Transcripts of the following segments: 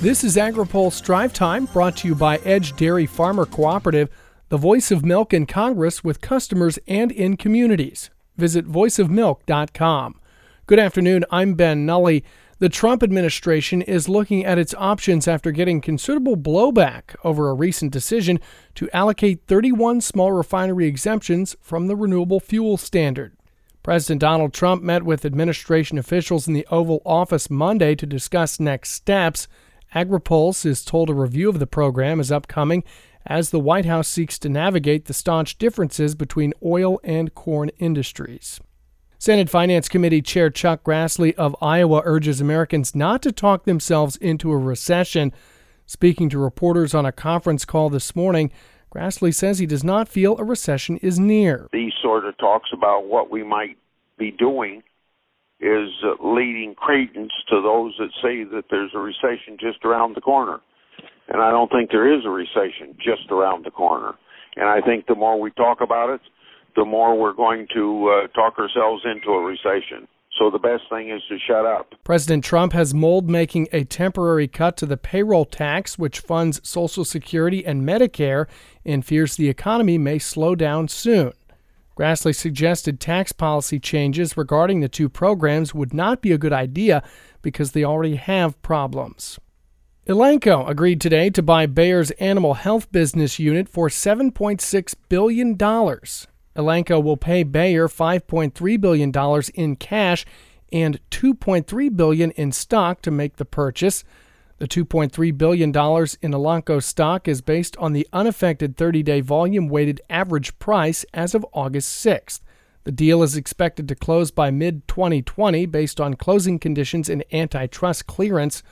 This is AgriPulse Drive Time, brought to you by Edge Dairy Farmer Cooperative, the voice of milk in Congress with customers and in communities. Visit voiceofmilk.com. Good afternoon, I'm Ben Nuelle. The Trump administration is looking at its options after getting considerable blowback over a recent decision to allocate 31 small refinery exemptions from the renewable fuel standard. President Donald Trump met with administration officials in the Oval Office Monday to discuss next steps. AgriPulse is told a review of the program is upcoming as the White House seeks to navigate the staunch differences between oil and corn industries. Senate Finance Committee Chair Chuck Grassley of Iowa urges Americans not to talk themselves into a recession. Speaking to reporters on a conference call this morning, Grassley says he does not feel a recession is near. These sort of talks about what we might be doing is uh, leading credence to those that say that there's a recession just around the corner. And I don't think there is a recession just around the corner. And I think the more we talk about it, the more we're going to uh, talk ourselves into a recession. So the best thing is to shut up. President Trump has mulled making a temporary cut to the payroll tax, which funds Social Security and Medicare, and fears the economy may slow down soon. Grassley suggested tax policy changes regarding the two programs would not be a good idea because they already have problems. Elanco agreed today to buy Bayer's animal health business unit for $7.6 billion. Elanco will pay Bayer $5.3 billion in cash and 2.3 billion in stock to make the purchase. The $2.3 billion in Elanco stock is based on the unaffected 30 day volume weighted average price as of August 6th. The deal is expected to close by mid 2020 based on closing conditions and antitrust clearance.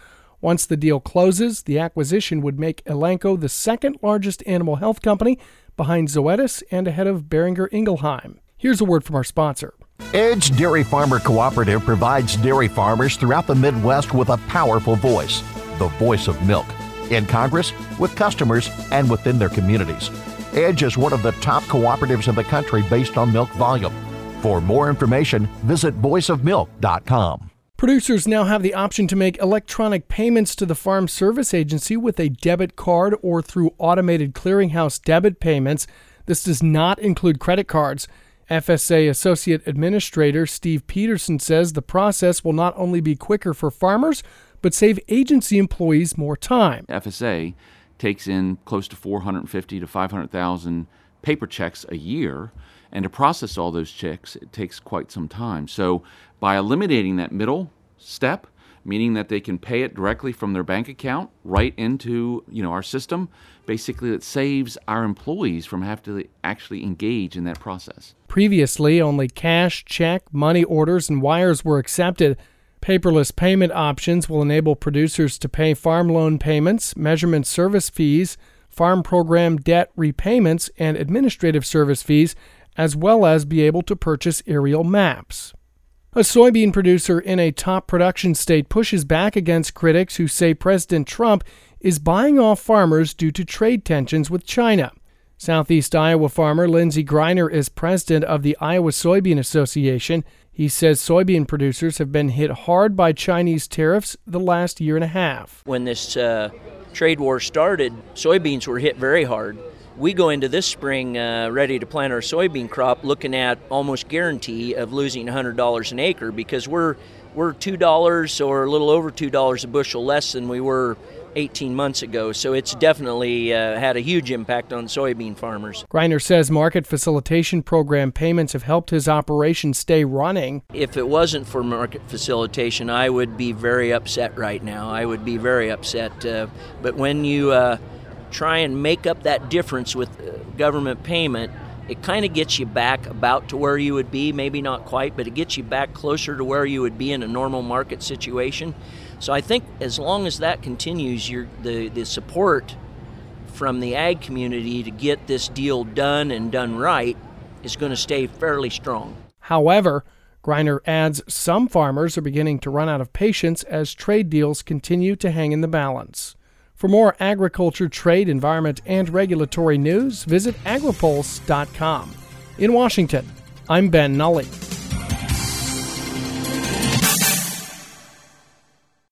Once the deal closes, the acquisition would make Elanco the second largest animal health company behind Zoetis and ahead of Boehringer Ingelheim. Here's a word from our sponsor. Edge Dairy Farmer Cooperative provides dairy farmers throughout the Midwest with a powerful voice the voice of milk, in Congress, with customers, and within their communities. Edge is one of the top cooperatives in the country based on milk volume. For more information, visit voiceofmilk.com. Producers now have the option to make electronic payments to the Farm Service Agency with a debit card or through automated clearinghouse debit payments. This does not include credit cards. FSA Associate Administrator Steve Peterson says the process will not only be quicker for farmers, but save agency employees more time. FSA takes in close to 450 to 500,000 paper checks a year, and to process all those checks, it takes quite some time. So, by eliminating that middle step, meaning that they can pay it directly from their bank account right into you know our system basically it saves our employees from having to actually engage in that process previously only cash check money orders and wires were accepted Paperless payment options will enable producers to pay farm loan payments, measurement service fees, farm program debt repayments, and administrative service fees, as well as be able to purchase aerial maps. A soybean producer in a top production state pushes back against critics who say President Trump is buying off farmers due to trade tensions with China. Southeast Iowa farmer Lindsay Greiner is president of the Iowa Soybean Association. He says soybean producers have been hit hard by Chinese tariffs the last year and a half. When this uh, trade war started, soybeans were hit very hard. We go into this spring uh, ready to plant our soybean crop, looking at almost guarantee of losing $100 an acre because we're we're two dollars or a little over two dollars a bushel less than we were 18 months ago. So it's definitely uh, had a huge impact on soybean farmers. Greiner says market facilitation program payments have helped his operation stay running. If it wasn't for market facilitation, I would be very upset right now. I would be very upset. Uh, but when you uh, try and make up that difference with uh, government payment, it kind of gets you back about to where you would be, maybe not quite, but it gets you back closer to where you would be in a normal market situation. So I think as long as that continues, the, the support from the ag community to get this deal done and done right is going to stay fairly strong. However, Greiner adds some farmers are beginning to run out of patience as trade deals continue to hang in the balance. For more agriculture, trade, environment, and regulatory news, visit agripulse.com. In Washington, I'm Ben Nuelle.